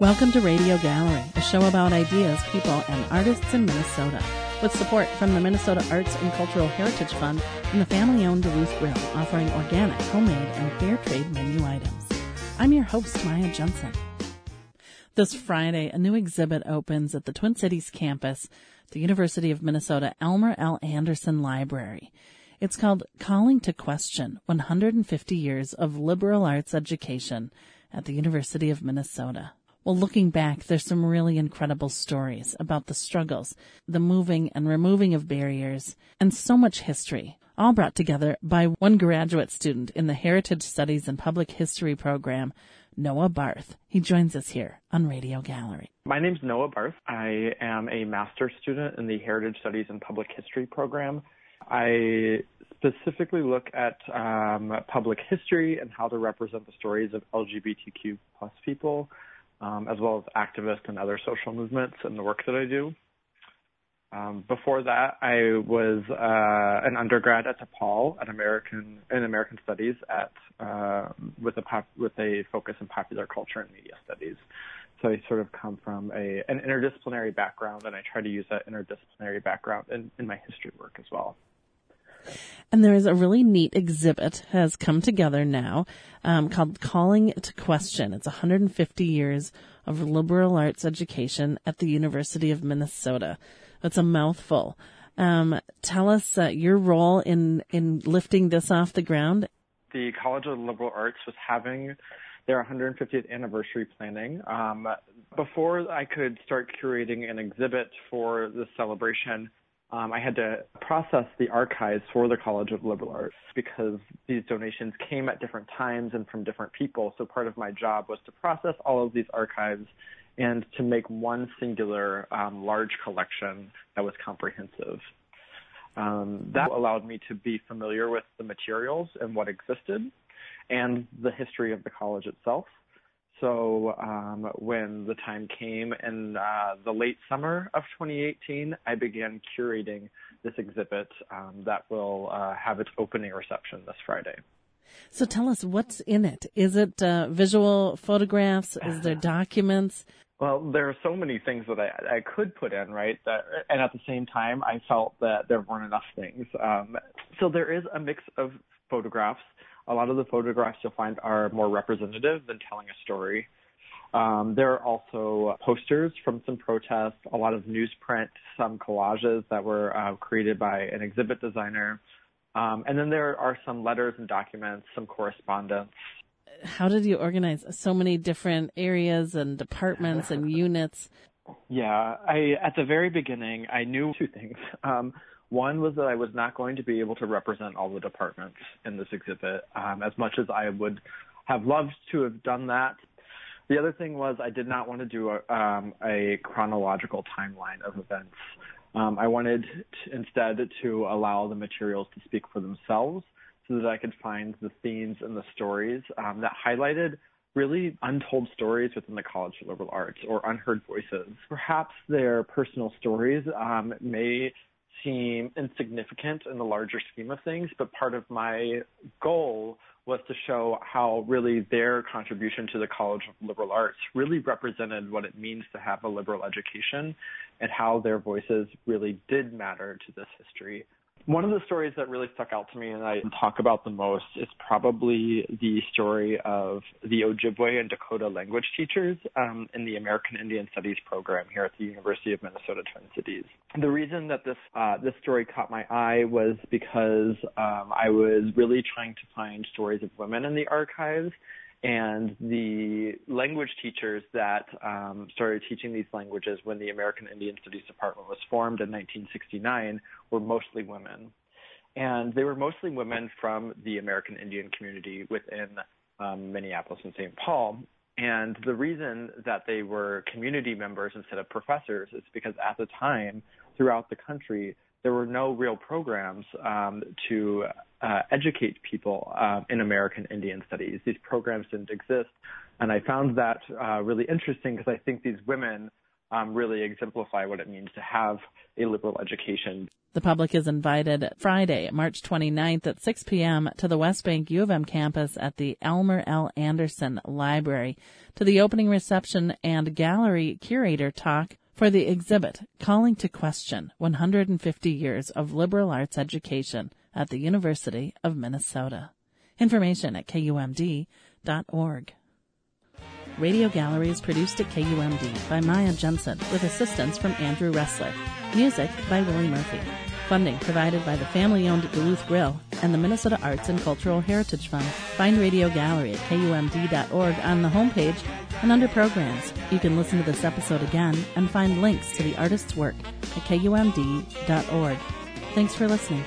Welcome to Radio Gallery, a show about ideas, people, and artists in Minnesota. With support from the Minnesota Arts and Cultural Heritage Fund and the family owned Duluth Grill, offering organic, homemade, and fair trade menu items. I'm your host, Maya Jensen. This Friday, a new exhibit opens at the Twin Cities campus, the University of Minnesota Elmer L. Andersen Library. It's called Calling to Question 150 Years of Liberal Arts Education at the University of Minnesota. Well, looking back, there's some really incredible stories about the struggles, the moving and removing of barriers, and so much history, all brought together by one graduate student in the Heritage Studies and Public History program, Noah Barth. He joins us here on Radio Gallery. My name is Noah Barth. I am a master's student in the Heritage Studies and Public History program. I specifically look at um, public history and how to represent the stories of LGBTQ plus people um, as well as activists and other social movements in the work that I do. Um, before that, I was uh, an undergrad at DePaul at American in American Studies at uh, with a pop, with a focus in popular culture and media studies. So I sort of come from a an interdisciplinary background, and I try to use that interdisciplinary background in, in my history work as well. And there is a really neat exhibit has come together now um, called Calling to Question. It's 150 years of liberal arts education at the University of Minnesota. That's a mouthful. Um, tell us uh, your role in in lifting this off the ground. The College of Liberal Arts was having their 150th anniversary planning. Um, before I could start curating an exhibit for the celebration, um, I had to process the archives for the College of Liberal Arts because these donations came at different times and from different people. So part of my job was to process all of these archives and to make one singular um, large collection that was comprehensive. Um, that allowed me to be familiar with the materials and what existed and the history of the college itself. So um, when the time came in uh, the late summer of 2018, I began curating this exhibit um, that will uh, have its opening reception this Friday. So tell us what's in it. Is it uh, visual photographs? Is there documents? Well, there are so many things that I, I could put in, right? That, and at the same time, I felt that there weren't enough things. Um, so there is a mix of photographs a lot of the photographs you'll find are more representative than telling a story. Um, there are also posters from some protests, a lot of newsprint, some collages that were uh, created by an exhibit designer. Um, and then there are some letters and documents, some correspondence. How did you organize so many different areas and departments and units? Yeah, I at the very beginning I knew two things. Um, one was that I was not going to be able to represent all the departments in this exhibit um, as much as I would have loved to have done that. The other thing was I did not want to do a, um, a chronological timeline of events. Um, I wanted to, instead to allow the materials to speak for themselves so that I could find the themes and the stories um, that highlighted really untold stories within the College of Liberal Arts or unheard voices. Perhaps their personal stories um, may seem insignificant in the larger scheme of things, but part of my goal was to show how really their contribution to the College of Liberal Arts really represented what it means to have a liberal education and how their voices really did matter to this history one of the stories that really stuck out to me and I talk about the most is probably the story of the Ojibwe and Dakota language teachers um, in the American Indian Studies program here at the University of Minnesota Twin Cities. The reason that this uh, this story caught my eye was because um, I was really trying to find stories of women in the archives and the language teachers that um, started teaching these languages when the American Indian Studies Department was formed in 1969 were mostly women. And they were mostly women from the American Indian community within um, Minneapolis and St. Paul. And the reason that they were community members instead of professors is because at the time, throughout the country, there were no real programs um, to uh, educate people uh, in American Indian studies. These programs didn't exist. And I found that uh, really interesting because I think these women um, really exemplify what it means to have a liberal education. The public is invited Friday, March 29th at 6 p.m. to the West Bank U of M campus at the Elmer L. Andersen Library to the opening reception and gallery curator talk for the exhibit Calling to Question 150 Years of Liberal Arts Education at the University of Minnesota. Information at kumd.org. Radio Gallery is produced at KUMD by Maya Jensen with assistance from Andrew Ressler. Music by Willie Murphy. Funding provided by the family-owned Duluth Grill and the Minnesota Arts and Cultural Heritage Fund. Find Radio Gallery at kumd.org on the homepage and under programs. You can listen to this episode again and find links to the artist's work at kumd.org. Thanks for listening.